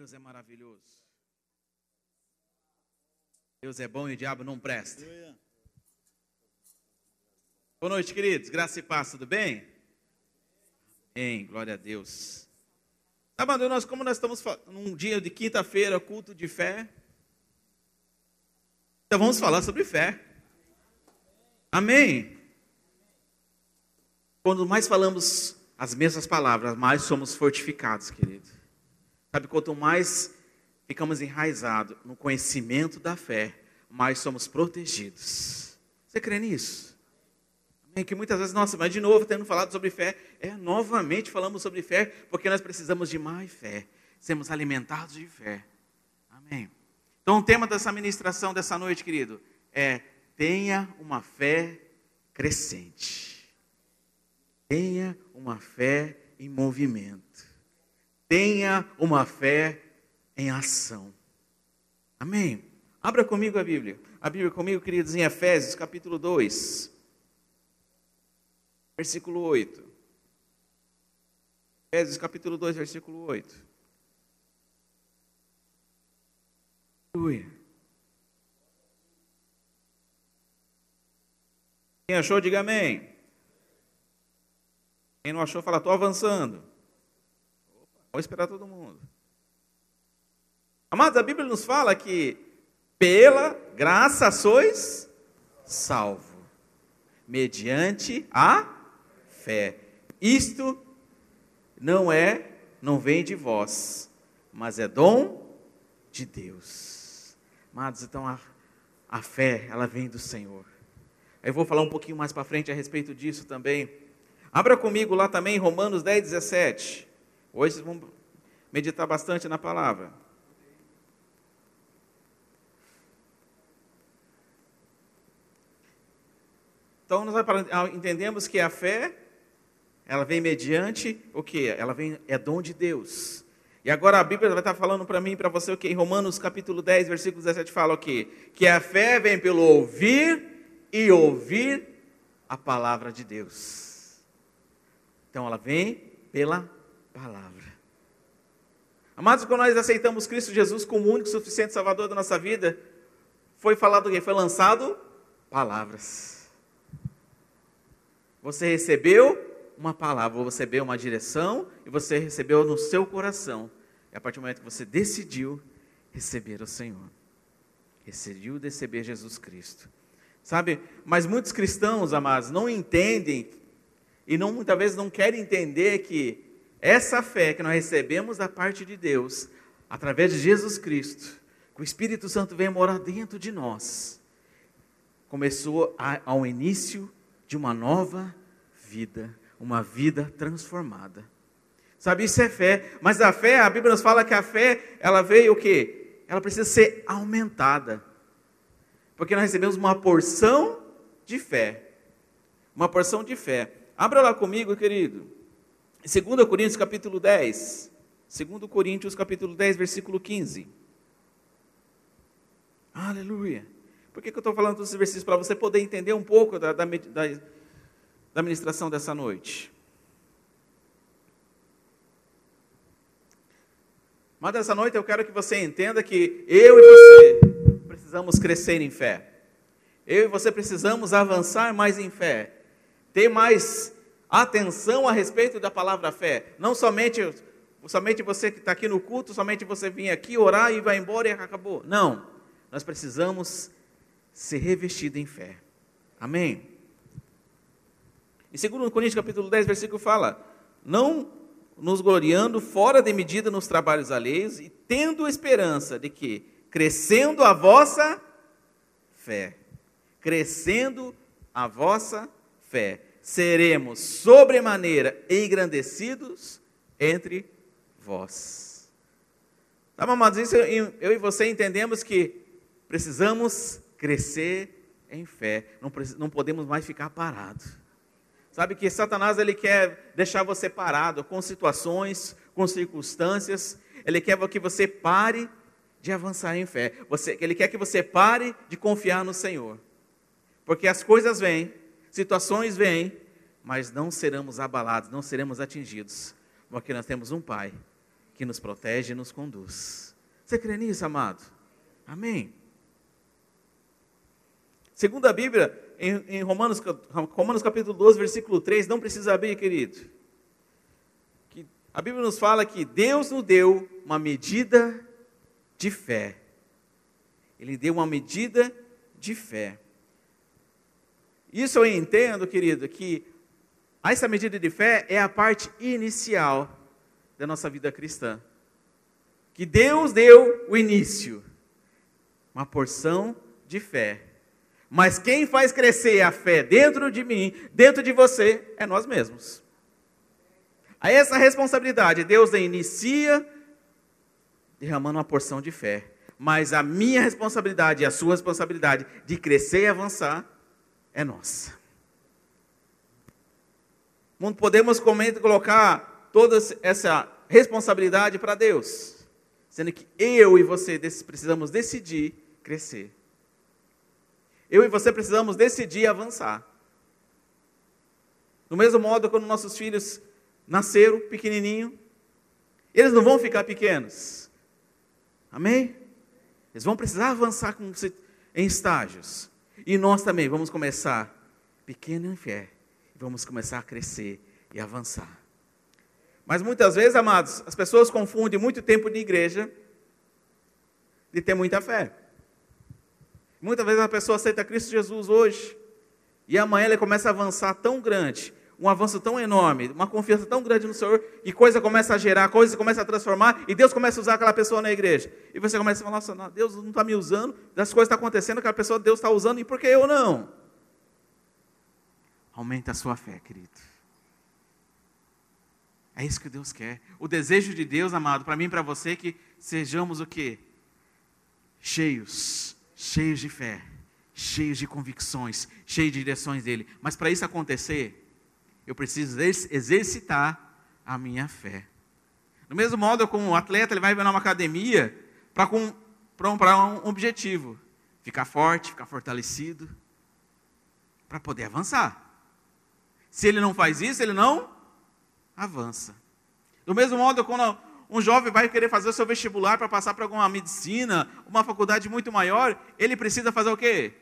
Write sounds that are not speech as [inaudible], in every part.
Deus é maravilhoso. Deus é bom e o diabo não presta. Boa noite, queridos. Graça e paz, tudo bem? Amém. Glória a Deus. Sábado, nós, como nós estamos num dia de quinta-feira, culto de fé. Então vamos falar sobre fé. Amém. Quando mais falamos as mesmas palavras, mais somos fortificados, querido. Sabe, quanto mais ficamos enraizados no conhecimento da fé, mais somos protegidos. Você crê nisso? Amém? Que muitas vezes, nossa, mas de novo, tendo falado sobre fé, é novamente falamos sobre fé, porque nós precisamos de mais fé, sermos alimentados de fé. Amém. Então, o tema dessa ministração dessa noite, querido, é tenha uma fé crescente. Tenha uma fé em movimento. Tenha uma fé em ação. Amém? Abra comigo a Bíblia. A Bíblia comigo, queridos, em Efésios, capítulo 2, versículo 8. Efésios, capítulo 2, versículo 8. Aleluia. Quem achou, diga amém. Quem não achou, fala, estou avançando. Vou esperar todo mundo. Amados, a Bíblia nos fala que pela graça sois salvo, mediante a fé. Isto não é, não vem de vós, mas é dom de Deus. Amados, então a, a fé, ela vem do Senhor. Eu vou falar um pouquinho mais para frente a respeito disso também. Abra comigo lá também Romanos 10, 17. Hoje vocês vão meditar bastante na palavra. Então nós ah, entendemos que a fé, ela vem mediante o que? Ela vem é dom de Deus. E agora a Bíblia vai estar falando para mim e para você o que? Em Romanos capítulo 10, versículo 17 fala o que? Que a fé vem pelo ouvir e ouvir a palavra de Deus. Então ela vem pela palavra. Amados, quando nós aceitamos Cristo Jesus como único e suficiente Salvador da nossa vida, foi falado o quê? Foi lançado palavras. Você recebeu uma palavra, você recebeu uma direção e você recebeu no seu coração. E a partir do momento que você decidiu receber o Senhor, decidiu receber Jesus Cristo. Sabe, mas muitos cristãos, amados, não entendem e não, muitas vezes não querem entender que essa fé que nós recebemos da parte de Deus, através de Jesus Cristo, que o Espírito Santo vem morar dentro de nós, começou a, ao início de uma nova vida, uma vida transformada. Sabe, isso é fé, mas a fé, a Bíblia nos fala que a fé, ela veio o quê? Ela precisa ser aumentada. Porque nós recebemos uma porção de fé. Uma porção de fé. Abra lá comigo, querido. 2 Coríntios capítulo 10. 2 Coríntios capítulo 10, versículo 15. Aleluia. Por que, que eu estou falando todos versículos? Para você poder entender um pouco da, da, da, da ministração dessa noite. Mas dessa noite eu quero que você entenda que eu e você precisamos crescer em fé. Eu e você precisamos avançar mais em fé. Ter mais atenção a respeito da palavra fé. Não somente, somente você que está aqui no culto, somente você vir aqui orar e vai embora e acabou. Não. Nós precisamos ser revestidos em fé. Amém? Em 2 Coríntios capítulo 10, versículo fala: Não nos gloriando fora de medida nos trabalhos alheios e tendo esperança de que, crescendo a vossa fé, crescendo a vossa fé, seremos sobremaneira engrandecidos entre vós. Tá, amados? Isso eu, eu e você entendemos que precisamos crescer em fé, não, não podemos mais ficar parados. Sabe que Satanás ele quer deixar você parado com situações, com circunstâncias, ele quer que você pare de avançar em fé. Você, ele quer que você pare de confiar no Senhor. Porque as coisas vêm, situações vêm, mas não seremos abalados, não seremos atingidos, porque nós temos um Pai que nos protege e nos conduz. Você crê nisso, amado? Amém. Segundo a Bíblia, em, Romanos, Romanos capítulo 12, versículo 3, não precisa abrir, querido. Que a Bíblia nos fala que Deus nos deu uma medida de fé. Ele deu uma medida de fé. Isso eu entendo, querido, que essa medida de fé é a parte inicial da nossa vida cristã. Que Deus deu o início, uma porção de fé. Mas quem faz crescer a fé dentro de mim, dentro de você, é nós mesmos. A essa responsabilidade, Deus inicia derramando uma porção de fé. Mas a minha responsabilidade e a sua responsabilidade de crescer e avançar é nossa. Não podemos colocar toda essa responsabilidade para Deus, sendo que eu e você precisamos decidir crescer. Eu e você precisamos decidir avançar. Do mesmo modo, quando nossos filhos nasceram pequenininho, eles não vão ficar pequenos. Amém? Eles vão precisar avançar em estágios. E nós também vamos começar pequeno em fé. Vamos começar a crescer e avançar. Mas muitas vezes, amados, as pessoas confundem muito tempo de igreja de ter muita fé. Muitas vezes a pessoa aceita Cristo Jesus hoje e amanhã ele começa a avançar tão grande, um avanço tão enorme, uma confiança tão grande no Senhor, e coisa começa a gerar, coisa começa a transformar, e Deus começa a usar aquela pessoa na igreja. E você começa a falar, nossa, Deus não está me usando, as coisas estão acontecendo, aquela pessoa Deus está usando, e por que eu não? Aumenta a sua fé, querido. É isso que Deus quer. O desejo de Deus, amado, para mim e para você, é que sejamos o quê? Cheios, cheios de fé, cheios de convicções, cheios de direções dele. Mas para isso acontecer, eu preciso exercitar a minha fé. Do mesmo modo, como o atleta ele vai na uma academia para um, um objetivo, ficar forte, ficar fortalecido, para poder avançar. Se ele não faz isso, ele não avança. Do mesmo modo, quando um jovem vai querer fazer o seu vestibular para passar para alguma medicina, uma faculdade muito maior, ele precisa fazer o quê?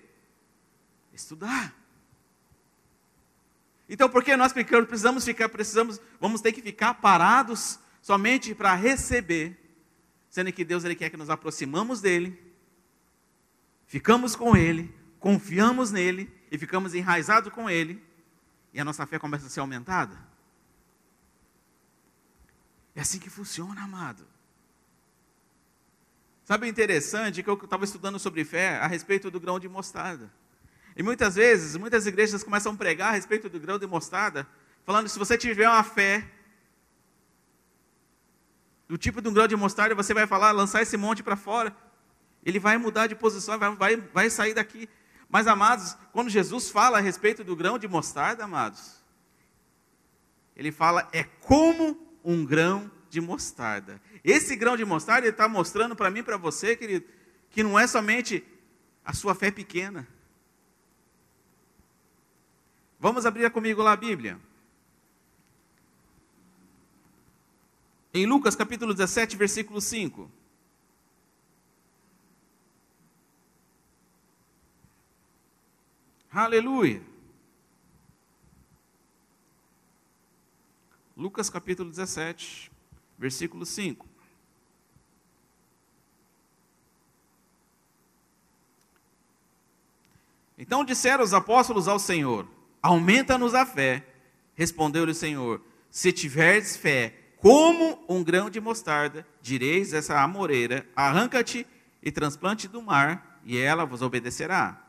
Estudar. Então, por que nós precisamos ficar, precisamos, vamos ter que ficar parados somente para receber, sendo que Deus ele quer que nos aproximamos dele, ficamos com ele, confiamos nele e ficamos enraizados com ele, e a nossa fé começa a ser aumentada? É assim que funciona, amado. Sabe o interessante que eu estava estudando sobre fé a respeito do grão de mostarda. E muitas vezes, muitas igrejas começam a pregar a respeito do grão de mostarda, falando: se você tiver uma fé do tipo de um grão de mostarda, você vai falar, lançar esse monte para fora, ele vai mudar de posição, vai, vai, vai sair daqui. Mas, amados, quando Jesus fala a respeito do grão de mostarda, amados, ele fala, é como um grão de mostarda. Esse grão de mostarda, ele está mostrando para mim para você, querido, que não é somente a sua fé pequena, Vamos abrir comigo lá a Bíblia. Em Lucas capítulo 17, versículo 5. Aleluia. Lucas capítulo 17, versículo 5. Então disseram os apóstolos ao Senhor: Aumenta-nos a fé. Respondeu-lhe o Senhor: Se tiveres fé, como um grão de mostarda, direis essa amoreira: arranca-te e transplante do mar, e ela vos obedecerá.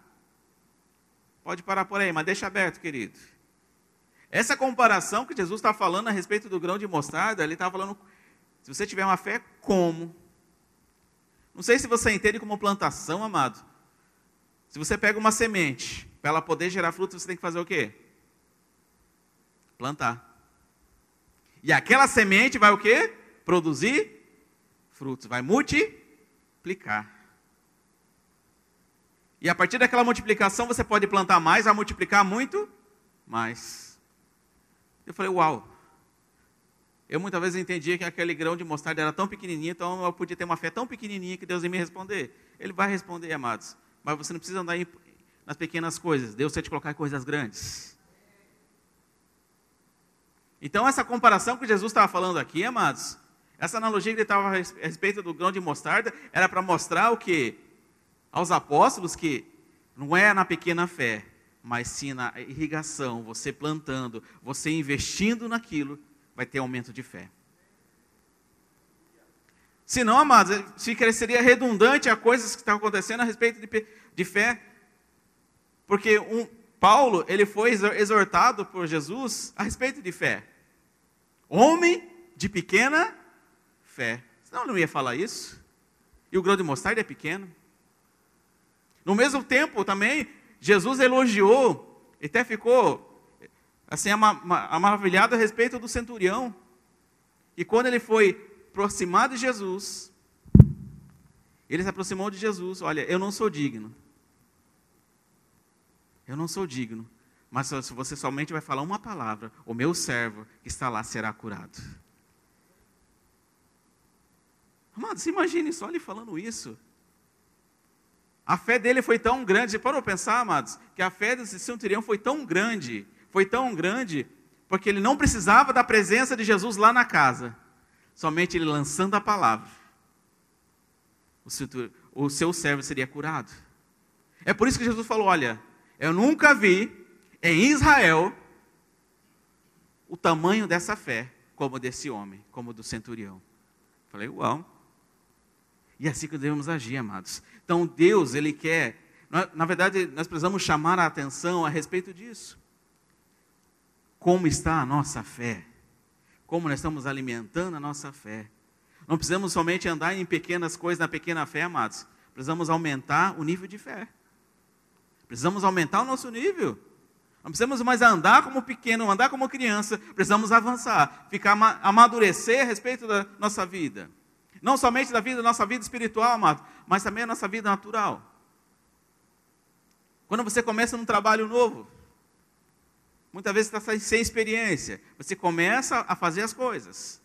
Pode parar por aí, mas deixa aberto, querido. Essa comparação que Jesus está falando a respeito do grão de mostarda, ele está falando, se você tiver uma fé, como? Não sei se você entende como plantação, amado. Se você pega uma semente para ela poder gerar frutos, você tem que fazer o quê? Plantar. E aquela semente vai o quê? Produzir frutos, vai multiplicar. E a partir daquela multiplicação você pode plantar mais, vai multiplicar muito mais. Eu falei, uau. Eu muitas vezes entendia que aquele grão de mostarda era tão pequenininho, então eu podia ter uma fé tão pequenininha que Deus ia me responder. Ele vai responder, amados. Mas você não precisa andar em, nas pequenas coisas. Deus quer te colocar em coisas grandes. Então, essa comparação que Jesus estava falando aqui, amados, essa analogia que ele estava a respeito do grão de mostarda, era para mostrar o que? Aos apóstolos que não é na pequena fé, mas sim na irrigação, você plantando, você investindo naquilo, vai ter aumento de fé. Se não, amados, seria redundante a coisas que estão acontecendo a respeito de, de fé. Porque um, Paulo, ele foi exortado por Jesus a respeito de fé. Homem de pequena fé. Senão não ia falar isso. E o grão de mostarda é pequeno. No mesmo tempo também, Jesus elogiou, até ficou assim maravilhado a respeito do centurião. E quando ele foi aproximado de Jesus, ele se aproximou de Jesus. Olha, eu não sou digno. Eu não sou digno. Mas se você somente vai falar uma palavra, o meu servo que está lá será curado. Amados, imagine só ele falando isso. A fé dele foi tão grande, você parou pensar, amados, que a fé desse centurião foi tão grande, foi tão grande, porque ele não precisava da presença de Jesus lá na casa, somente ele lançando a palavra, o seu servo seria curado. É por isso que Jesus falou: Olha, eu nunca vi em Israel o tamanho dessa fé, como desse homem, como do centurião. Falei, uau. E é assim que devemos agir, amados. Então Deus, Ele quer, na verdade, nós precisamos chamar a atenção a respeito disso. Como está a nossa fé? Como nós estamos alimentando a nossa fé? Não precisamos somente andar em pequenas coisas, na pequena fé, amados. Precisamos aumentar o nível de fé. Precisamos aumentar o nosso nível. Não precisamos mais andar como pequeno, andar como criança. Precisamos avançar, ficar amadurecer a respeito da nossa vida. Não somente da vida, da nossa vida espiritual, amado, mas também a nossa vida natural. Quando você começa num trabalho novo, muitas vezes está sem experiência, você começa a fazer as coisas.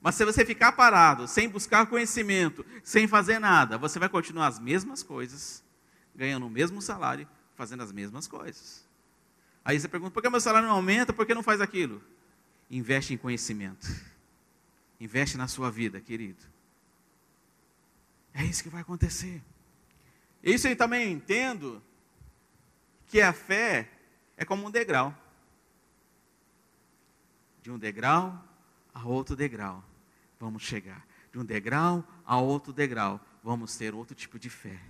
Mas se você ficar parado, sem buscar conhecimento, sem fazer nada, você vai continuar as mesmas coisas, ganhando o mesmo salário, fazendo as mesmas coisas. Aí você pergunta, por que meu salário não aumenta? Por que não faz aquilo? Investe em conhecimento. Investe na sua vida, querido. É isso que vai acontecer. Isso eu também entendo que a fé é como um degrau. De um degrau a outro degrau, vamos chegar. De um degrau a outro degrau, vamos ter outro tipo de fé.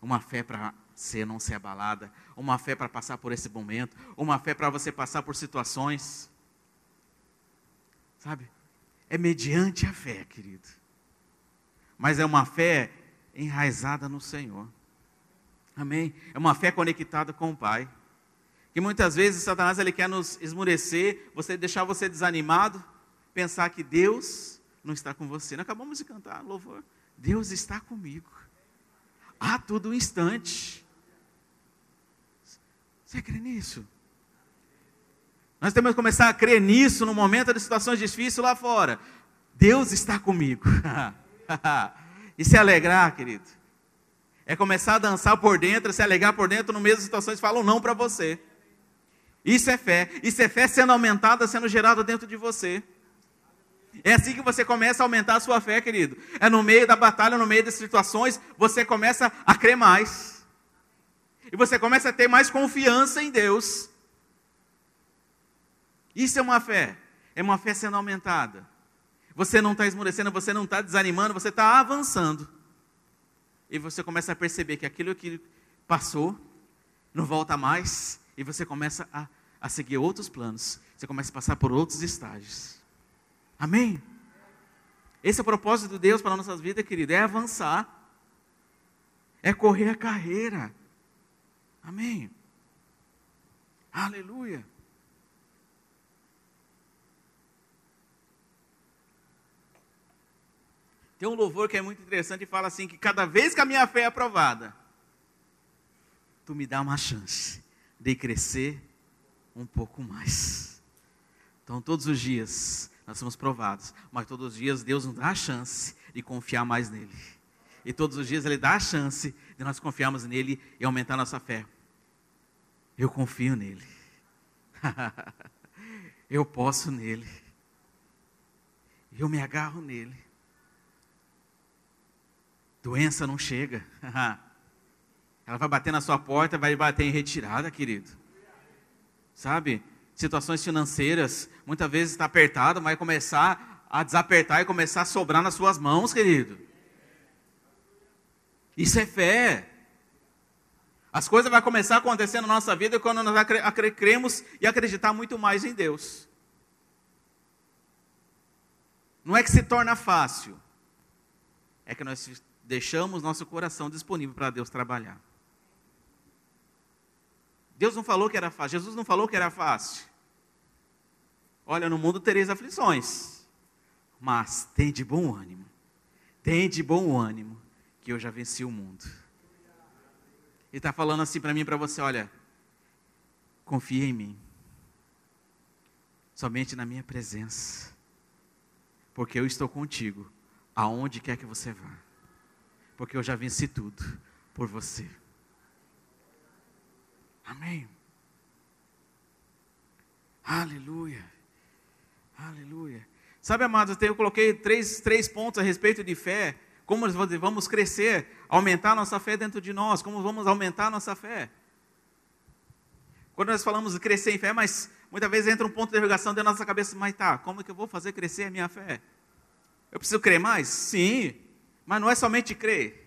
Uma fé para ser não ser abalada, uma fé para passar por esse momento, uma fé para você passar por situações. Sabe? É mediante a fé, querido mas é uma fé enraizada no Senhor. Amém? É uma fé conectada com o Pai. Que muitas vezes Satanás ele quer nos esmurecer, você deixar você desanimado, pensar que Deus não está com você. Nós acabamos de cantar louvor. Deus está comigo. A todo instante. Você crê nisso? Nós temos que começar a crer nisso no momento de situações difíceis lá fora. Deus está comigo. [laughs] e se alegrar, querido. É começar a dançar por dentro, se alegrar por dentro, no das situações falam não para você. Isso é fé. Isso é fé sendo aumentada, sendo gerada dentro de você. É assim que você começa a aumentar a sua fé, querido. É no meio da batalha, no meio das situações, você começa a crer mais. E você começa a ter mais confiança em Deus. Isso é uma fé. É uma fé sendo aumentada. Você não está esmorecendo, você não está desanimando, você está avançando. E você começa a perceber que aquilo que passou não volta mais. E você começa a, a seguir outros planos. Você começa a passar por outros estágios. Amém? Esse é o propósito de Deus para as nossas vidas, querido. É avançar. É correr a carreira. Amém? Aleluia. Tem um louvor que é muito interessante e fala assim: que cada vez que a minha fé é aprovada, tu me dá uma chance de crescer um pouco mais. Então, todos os dias, nós somos provados, mas todos os dias Deus nos dá a chance de confiar mais nele. E todos os dias Ele dá a chance de nós confiarmos nele e aumentar nossa fé. Eu confio nele. [laughs] eu posso nele. Eu me agarro nele. Doença não chega. [laughs] Ela vai bater na sua porta, vai bater em retirada, querido. Sabe? Situações financeiras, muitas vezes está apertado, vai começar a desapertar e começar a sobrar nas suas mãos, querido. Isso é fé. As coisas vão começar a acontecer na nossa vida quando nós cremos e acreditar muito mais em Deus. Não é que se torna fácil, é que nós deixamos nosso coração disponível para Deus trabalhar. Deus não falou que era fácil, Jesus não falou que era fácil. Olha, no mundo tereis aflições, mas tem de bom ânimo, tem de bom ânimo, que eu já venci o mundo. Ele está falando assim para mim e para você: olha, confia em mim, somente na minha presença, porque eu estou contigo, aonde quer que você vá, porque eu já venci tudo por você. Amém. Aleluia. Aleluia. Sabe, amados, eu coloquei três, três pontos a respeito de fé como vamos crescer, aumentar nossa fé dentro de nós, como vamos aumentar nossa fé. Quando nós falamos de crescer em fé, mas muitas vezes entra um ponto de interrogação dentro da nossa cabeça, mas tá, como é que eu vou fazer crescer a minha fé? Eu preciso crer mais? Sim, mas não é somente crer.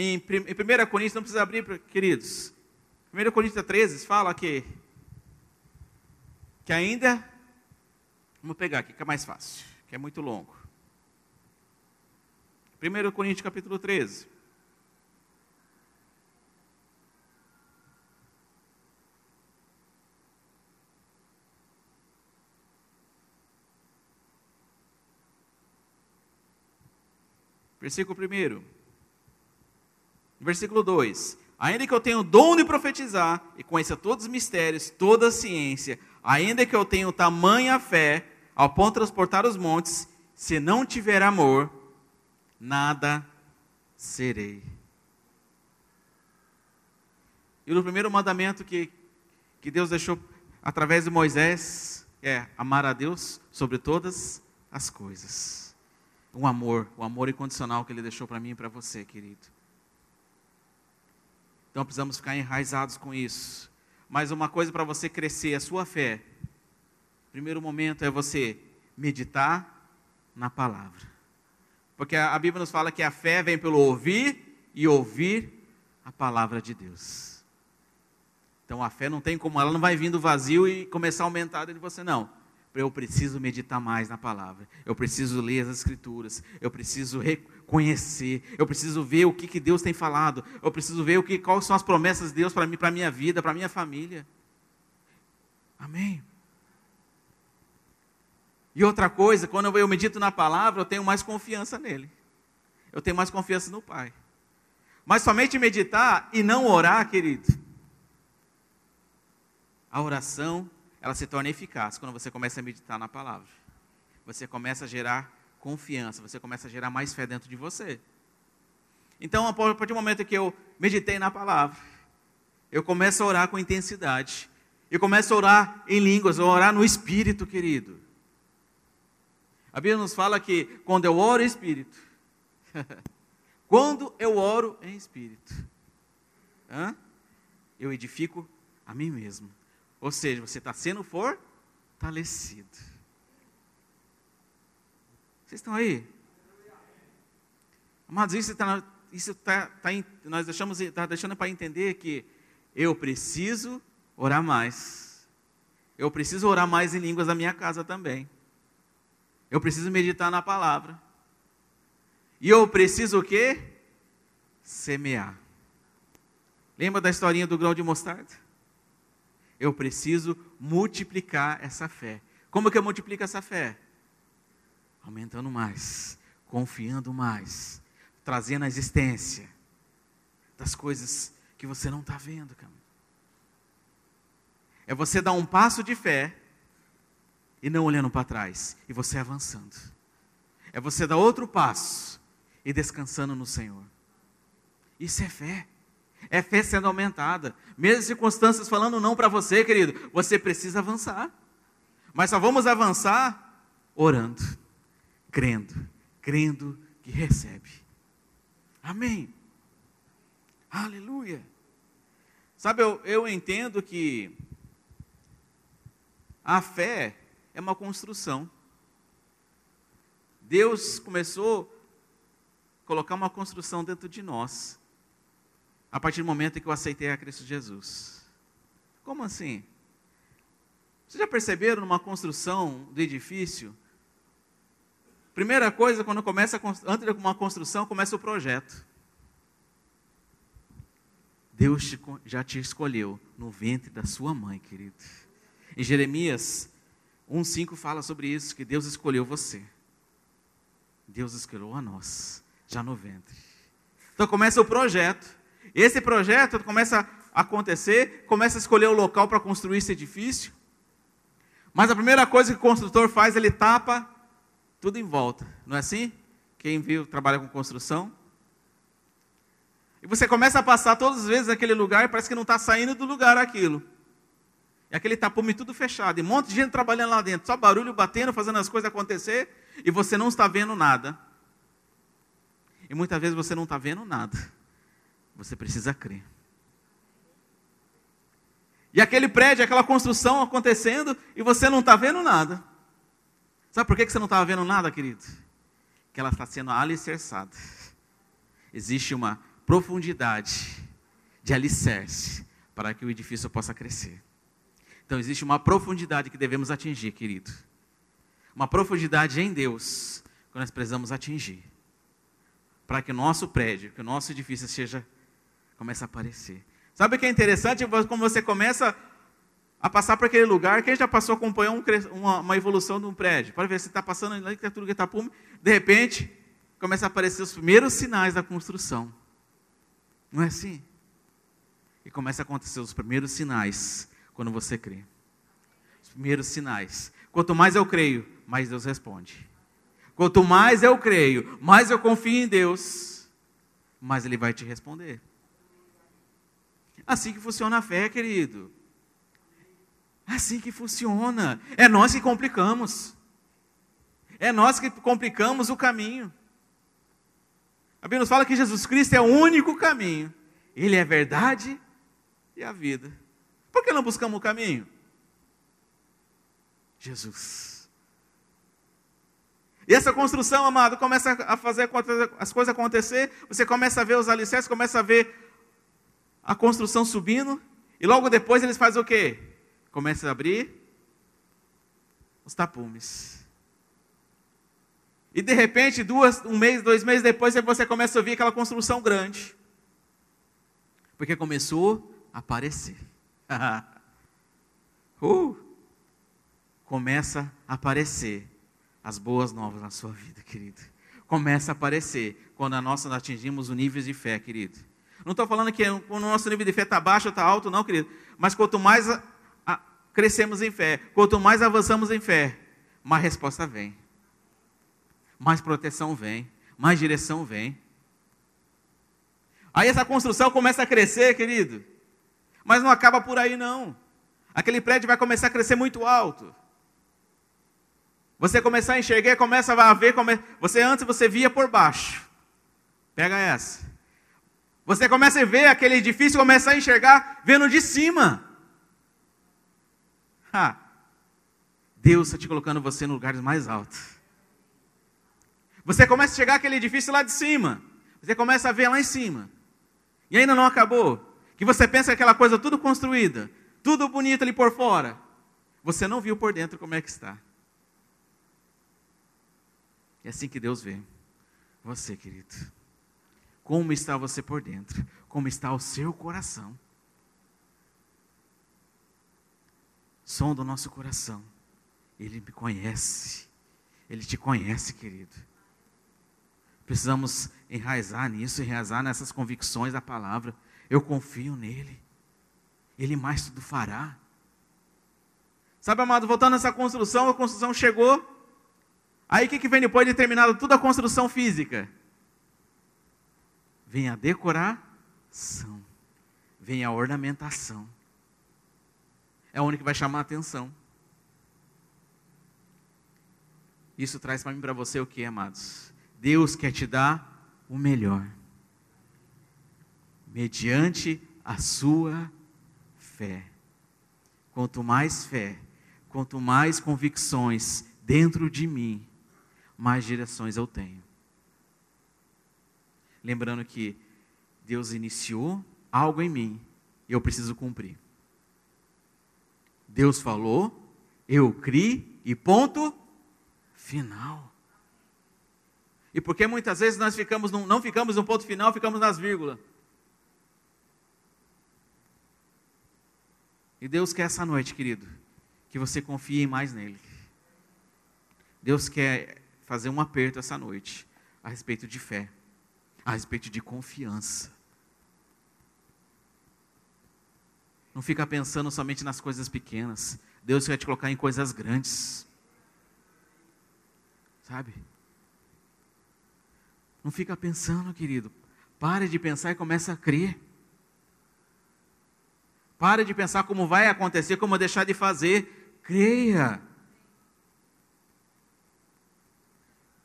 Em, em 1 Coríntios, não precisa abrir, queridos. 1 Coríntios 13 fala que, que ainda, vamos pegar aqui, que é mais fácil, que é muito longo. 1 Coríntios capítulo 13. Versículo 1. Versículo 2. Ainda que eu tenha o dom de profetizar e conheça todos os mistérios, toda a ciência, ainda que eu tenha tamanha fé, ao ponto de transportar os montes, se não tiver amor, nada serei. E o primeiro mandamento que, que Deus deixou através de Moisés é amar a Deus sobre todas as coisas. Um amor, o um amor incondicional que Ele deixou para mim e para você, querido. Então precisamos ficar enraizados com isso. Mas uma coisa para você crescer, a sua fé. Primeiro momento é você meditar na palavra. Porque a Bíblia nos fala que a fé vem pelo ouvir e ouvir a palavra de Deus. Então a fé não tem como, ela não vai vindo vazio e começar a aumentar dentro de você, não. Eu preciso meditar mais na palavra, eu preciso ler as escrituras, eu preciso reconhecer, eu preciso ver o que, que Deus tem falado, eu preciso ver o que, quais são as promessas de Deus para mim, para a minha vida, para a minha família. Amém. E outra coisa, quando eu medito na palavra, eu tenho mais confiança nele. Eu tenho mais confiança no Pai. Mas somente meditar e não orar, querido. A oração, ela se torna eficaz quando você começa a meditar na palavra. Você começa a gerar confiança, você começa a gerar mais fé dentro de você. Então, a partir do momento que eu meditei na palavra, eu começo a orar com intensidade. Eu começo a orar em línguas, a orar no espírito, querido. A Bíblia nos fala que quando eu oro em espírito, [laughs] quando eu oro em espírito, hein, eu edifico a mim mesmo. Ou seja, você está sendo fortalecido. Vocês estão aí? Amados, isso está, isso tá, tá, nós deixamos, está deixando para entender que eu preciso orar mais. Eu preciso orar mais em línguas da minha casa também. Eu preciso meditar na palavra. E eu preciso o quê? Semear. Lembra da historinha do grão de mostarda? Eu preciso multiplicar essa fé. Como que eu multiplico essa fé? Aumentando mais, confiando mais, trazendo a existência das coisas que você não está vendo, cara. É você dar um passo de fé e não olhando para trás, e você avançando. É você dar outro passo e descansando no Senhor. Isso é fé. É fé sendo aumentada. Mesmo circunstâncias falando não para você, querido, você precisa avançar. Mas só vamos avançar orando, crendo, crendo que recebe. Amém. Aleluia. Sabe, eu, eu entendo que a fé é uma construção. Deus começou a colocar uma construção dentro de nós, a partir do momento em que eu aceitei a Cristo Jesus. Como assim? Vocês já perceberam numa construção do edifício? Primeira coisa, quando começa, antes de uma construção, começa o projeto. Deus já te escolheu no ventre da sua mãe, querido. Em Jeremias 1,5 fala sobre isso, que Deus escolheu você. Deus escolheu a nós, já no ventre. Então começa o projeto. Esse projeto começa a acontecer, começa a escolher o local para construir esse edifício. Mas a primeira coisa que o construtor faz, ele tapa tudo em volta. Não é assim? Quem viu, trabalha com construção. E você começa a passar todas as vezes naquele lugar e parece que não está saindo do lugar aquilo. E aquele tapume tudo fechado, e um monte de gente trabalhando lá dentro, só barulho batendo, fazendo as coisas acontecer, e você não está vendo nada. E muitas vezes você não está vendo nada. Você precisa crer. E aquele prédio, aquela construção acontecendo, e você não está vendo nada. Sabe por que você não estava vendo nada, querido? Que ela está sendo alicerçada. Existe uma profundidade de alicerce para que o edifício possa crescer. Então existe uma profundidade que devemos atingir, querido. Uma profundidade em Deus que nós precisamos atingir. Para que o nosso prédio, que o nosso edifício seja comece a aparecer. Sabe o que é interessante? Como você começa a passar por aquele lugar, quem já passou, acompanhou um, uma, uma, evolução de um prédio. Pode ver, você está passando que é tudo Itapume, de repente, começa a aparecer os primeiros sinais da construção. Não é assim? E começa a acontecer os primeiros sinais quando você crê. Os primeiros sinais. Quanto mais eu creio, mais Deus responde. Quanto mais eu creio, mais eu confio em Deus, mais Ele vai te responder. Assim que funciona a fé, querido. Assim que funciona. É nós que complicamos. É nós que complicamos o caminho. A Bíblia nos fala que Jesus Cristo é o único caminho. Ele é a verdade e a vida. Por que não buscamos o caminho? Jesus. E essa construção, amado, começa a fazer as coisas acontecer. Você começa a ver os alicerces, começa a ver a construção subindo. E logo depois eles fazem o quê? Começam a abrir os tapumes. E de repente, duas, um mês, dois meses depois, você começa a ouvir aquela construção grande. Porque começou a aparecer. [laughs] uh, começa a aparecer as boas novas na sua vida, querido. Começa a aparecer quando a nossa atingimos o nível de fé, querido. Não estou falando que o nosso nível de fé está baixo ou está alto, não, querido. Mas quanto mais crescemos em fé, quanto mais avançamos em fé, mais resposta vem mais proteção vem, mais direção vem. Aí essa construção começa a crescer, querido. Mas não acaba por aí, não. Aquele prédio vai começar a crescer muito alto. Você começar a enxergar, começa a ver, você antes você via por baixo. Pega essa. Você começa a ver aquele edifício, começa a enxergar vendo de cima. Ha. Deus está te colocando você em lugares mais altos. Você começa a chegar aquele edifício lá de cima. Você começa a ver lá em cima. E ainda não acabou. Que você pensa aquela coisa tudo construída, tudo bonito ali por fora. Você não viu por dentro como é que está. É assim que Deus vê você, querido. Como está você por dentro? Como está o seu coração? Som do nosso coração. Ele me conhece. Ele te conhece, querido. Precisamos enraizar nisso, enraizar nessas convicções da palavra. Eu confio nele. Ele mais tudo fará. Sabe, amado, voltando nessa construção, a construção chegou. Aí o que, que vem depois de terminada toda a construção física? Vem a decoração, vem a ornamentação. É onde que vai chamar a atenção. Isso traz para mim para você o que, amados? Deus quer te dar o melhor, mediante a sua fé. Quanto mais fé, quanto mais convicções dentro de mim, mais direções eu tenho. Lembrando que Deus iniciou algo em mim e eu preciso cumprir. Deus falou, eu criei e ponto final. E porque muitas vezes nós ficamos num, não ficamos no ponto final, ficamos nas vírgulas. E Deus quer essa noite, querido, que você confie mais nele. Deus quer fazer um aperto essa noite a respeito de fé, a respeito de confiança. Não fica pensando somente nas coisas pequenas. Deus quer te colocar em coisas grandes. Sabe? Não fica pensando, querido. Pare de pensar e comece a crer. Pare de pensar como vai acontecer, como deixar de fazer. Creia.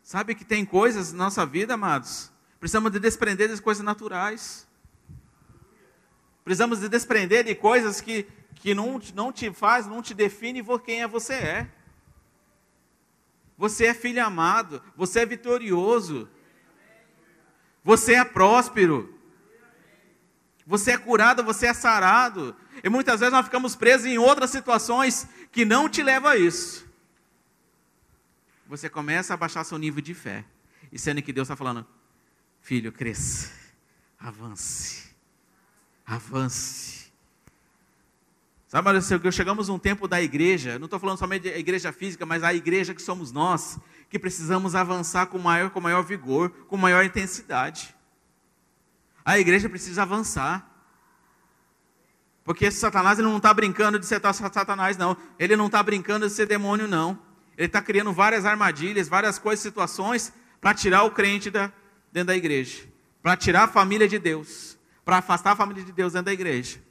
Sabe que tem coisas na nossa vida, amados? Precisamos de desprender das coisas naturais. Precisamos de desprender de coisas que, que não, não te faz, não te define quem é você é. Você é filho amado, você é vitorioso, você é próspero, você é curado, você é sarado. E muitas vezes nós ficamos presos em outras situações que não te levam a isso. Você começa a baixar seu nível de fé. E sendo que Deus está falando, filho, cresça, avance, avance. Sabe, Marcelo, chegamos um tempo da igreja, não estou falando somente da igreja física, mas a igreja que somos nós, que precisamos avançar com maior, com maior vigor, com maior intensidade. A igreja precisa avançar. Porque esse Satanás ele não está brincando de ser Satanás, não. Ele não está brincando de ser demônio, não. Ele está criando várias armadilhas, várias coisas, situações, para tirar o crente da, dentro da igreja. Para tirar a família de Deus. Para afastar a família de Deus dentro da igreja.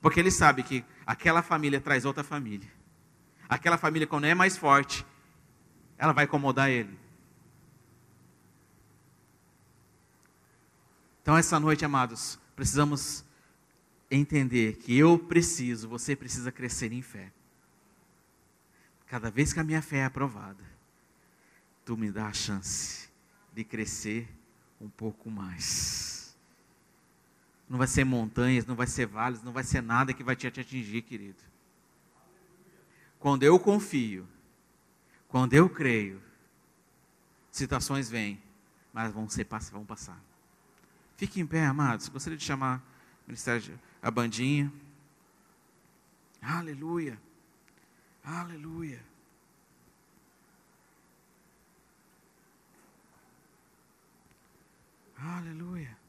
Porque ele sabe que aquela família traz outra família. Aquela família, quando é mais forte, ela vai incomodar ele. Então, essa noite, amados, precisamos entender que eu preciso, você precisa crescer em fé. Cada vez que a minha fé é aprovada, tu me dá a chance de crescer um pouco mais. Não vai ser montanhas, não vai ser vales, não vai ser nada que vai te atingir, querido. Quando eu confio, quando eu creio, situações vêm, mas vão ser vão passar. Fique em pé, amados. Gostaria de chamar a bandinha. Aleluia. Aleluia. Aleluia.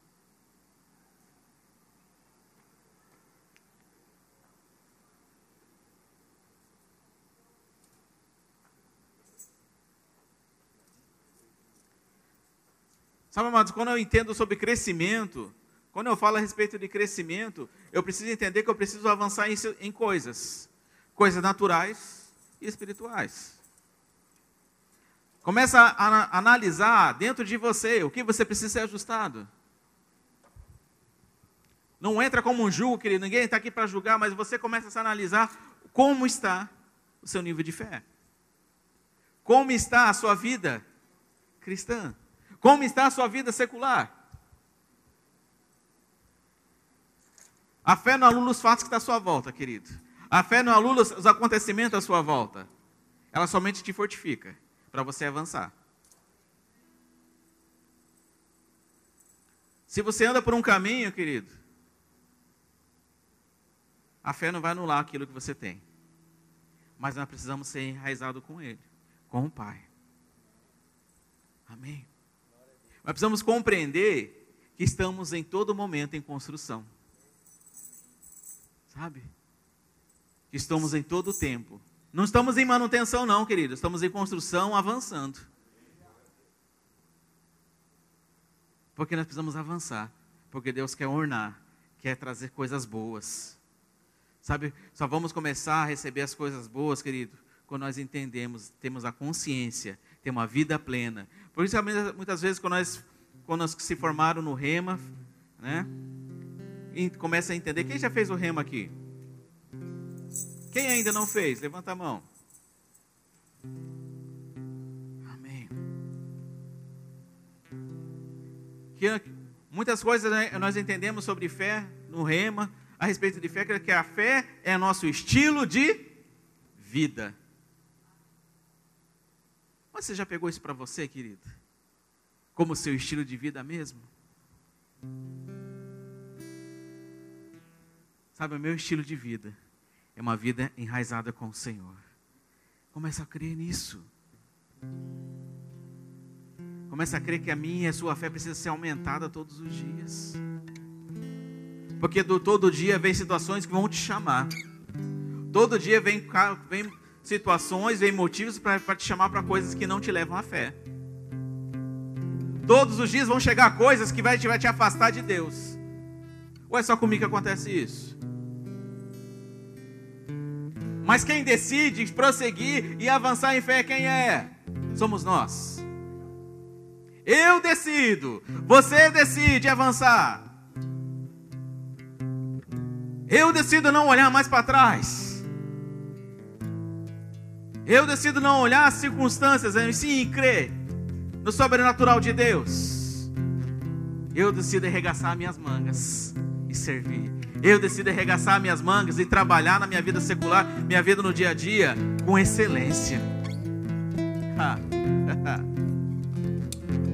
Sabe, amados, quando eu entendo sobre crescimento, quando eu falo a respeito de crescimento, eu preciso entender que eu preciso avançar em, em coisas, coisas naturais e espirituais. Começa a, analisar dentro de você o que você precisa ser ajustado. Não entra como um julgo, querido, ninguém está aqui para julgar, mas você começa a analisar como está o seu nível de fé. Como está a sua vida cristã? Como está a sua vida secular? A fé não anula os fatos que estão à sua volta, querido. A fé não anula os acontecimentos à sua volta. Ela somente te fortifica para você avançar. Se você anda por um caminho, querido, a fé não vai anular aquilo que você tem. Mas nós precisamos ser enraizados com Ele, com o Pai. Amém? Nós precisamos compreender que estamos em todo momento em construção. Sabe? Estamos em todo tempo Não estamos em manutenção, não, querido. Estamos em construção, avançando. Porque nós precisamos avançar. Porque Deus quer ornar, quer trazer coisas boas. Sabe, só vamos começar a receber as coisas boas, querido, quando nós entendemos, temos a consciência, temos uma vida plena. Por isso, muitas vezes, quando nós, quando nós se formaram no rema, né, começa a entender. Quem já fez o rema aqui? Quem ainda não fez? Levanta a mão. Amém. Que muitas coisas né, nós entendemos sobre fé no rema, a respeito de fé, que a fé é nosso estilo de vida. Você já pegou isso para você, querido? Como seu estilo de vida mesmo? Sabe, o meu estilo de vida é uma vida enraizada com o Senhor. Começa a crer nisso. Começa a crer que a minha e a sua fé precisa ser aumentada todos os dias. Porque do, todo dia vem situações que vão te chamar. Todo dia vem, vem situações, vem motivos para te chamar para coisas que não te levam à fé. Todos os dias vão chegar coisas que vai vai te afastar de Deus. Ou é só comigo que acontece isso? Mas quem decide prosseguir e avançar em fé, quem é? Somos nós. Eu decido, você decide avançar. Eu decido não olhar mais para trás. Eu decido não olhar as circunstâncias, e sim crer no sobrenatural de Deus. Eu decido arregaçar minhas mangas e servir. Eu decido arregaçar minhas mangas e trabalhar na minha vida secular, minha vida no dia a dia, com excelência. [laughs]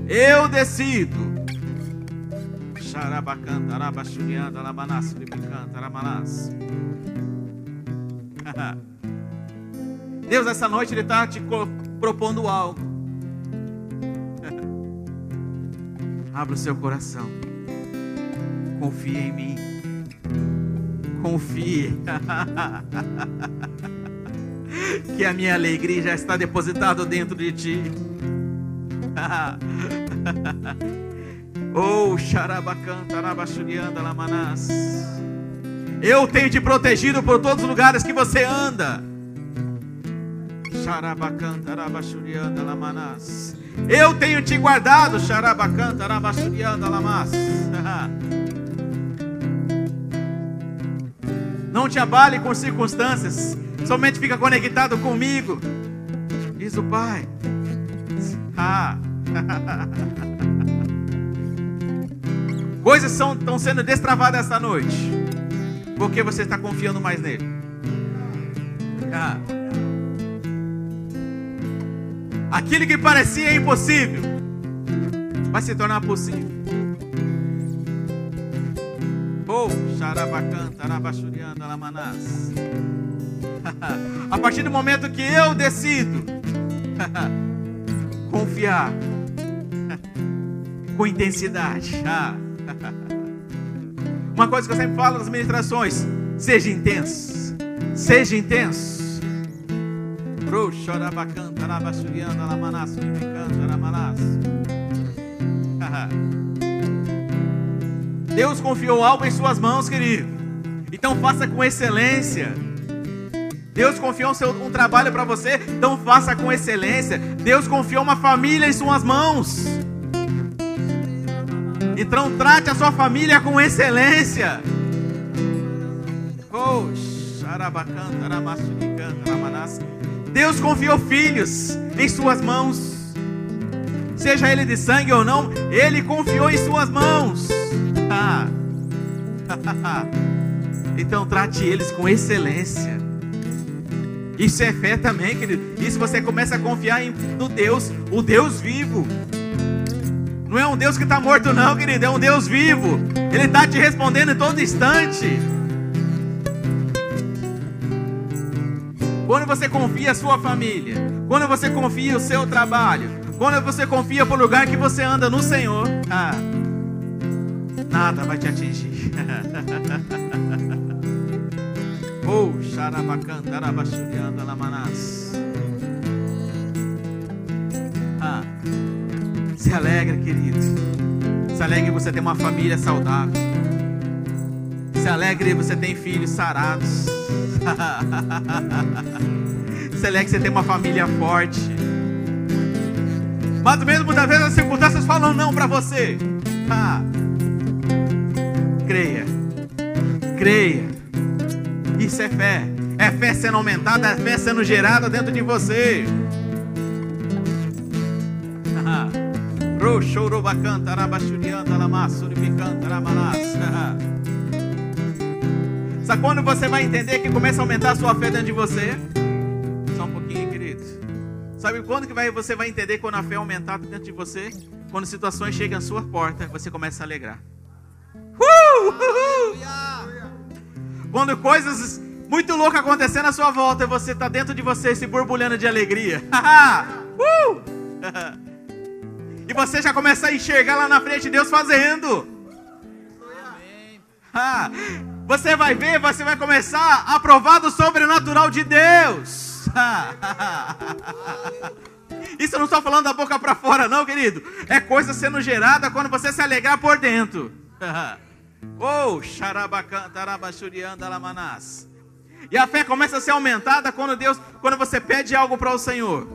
Eu decido. [laughs] Deus, essa noite Ele está te propondo algo. [laughs] Abra o seu coração. Confie em mim confie. [laughs] que a minha alegria já está depositada dentro de ti. [laughs] oh, xarabacanta, lamanás. Eu tenho te protegido por todos os lugares que você anda. Xarabacanta, lamanás. Eu tenho te guardado, xarabacanta, lamanás. [laughs] Não te abale com circunstâncias. Somente fica conectado comigo. Diz o Pai. Ah. [laughs] Coisas são, estão sendo destravadas esta noite. Porque você está confiando mais nele. Ah. Aquilo que parecia impossível vai se tornar possível. Oh. [laughs] A partir do momento que eu decido [laughs] confiar com intensidade. [laughs] Uma coisa que eu sempre falo nas ministrações: seja intenso, seja intenso. Chorabacanta, aramanás. [laughs] Deus confiou algo em suas mãos, querido. Então faça com excelência. Deus confiou um, seu, um trabalho para você, então faça com excelência. Deus confiou uma família em suas mãos. Então trate a sua família com excelência. Oh, Deus confiou filhos em suas mãos. Seja ele de sangue ou não, ele confiou em suas mãos. [laughs] então trate eles com excelência. Isso é fé também, querido. Isso você começa a confiar em, no Deus, o Deus vivo. Não é um Deus que está morto, não, querido. É um Deus vivo. Ele está te respondendo em todo instante. Quando você confia a sua família, quando você confia o seu trabalho, quando você confia para o lugar que você anda no Senhor, ah, nada vai te atingir. [laughs] Oh. Ah, se alegre, querido. Se alegre você tem uma família saudável. Se alegre você tem filhos sarados. Se alegre você tem uma família forte. Mas mesmo muitas vezes as circunstâncias falam não para você. Ah, creia. Creia. Isso é fé. É fé sendo aumentada, é fé sendo gerada dentro de você. Sabe quando você vai entender que começa a aumentar a sua fé dentro de você? Só um pouquinho, querido. Sabe quando que vai, você vai entender quando a fé aumentar dentro de você? Quando situações chegam à sua porta, você começa a alegrar. Uh! Uh! Quando coisas muito loucas acontecendo à sua volta, você está dentro de você se borbulhando de alegria. [laughs] uh! e você já começa a enxergar lá na frente Deus fazendo. Ah, você vai ver, você vai começar a provar do sobrenatural de Deus. [laughs] Isso eu não estou falando da boca para fora, não, querido. É coisa sendo gerada quando você se alegrar por dentro. [laughs] Oh. E a fé começa a ser aumentada quando Deus, quando você pede algo para o Senhor.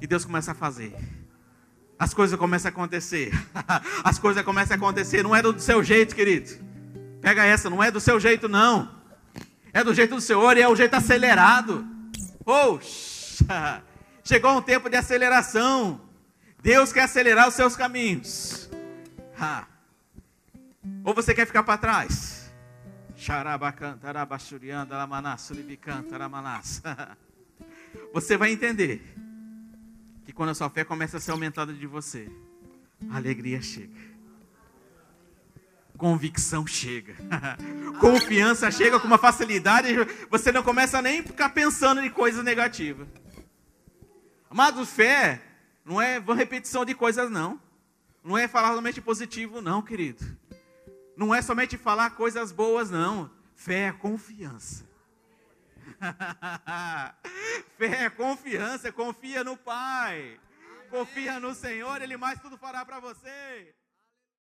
E Deus começa a fazer. As coisas começam a acontecer. [laughs] As coisas começam a acontecer. Não é do seu jeito, querido. Pega essa, não é do seu jeito, não. É do jeito do Senhor e é o jeito acelerado. Oh, chegou um tempo de aceleração. Deus quer acelerar os seus caminhos. Ha. Ou você quer ficar para trás? [laughs] Você vai entender que quando a sua fé começa a ser aumentada de você, a alegria chega. Convicção chega. [laughs] Confiança chega com uma facilidade. Você não começa nem a ficar pensando em coisas negativas. Amados, fé não é repetição de coisas, não. Não é falar somente positivo, não, querido. Não é somente falar coisas boas, não. Fé é confiança. [laughs] Fé é confiança, confia no Pai. Confia no Senhor, Ele mais tudo fará para você.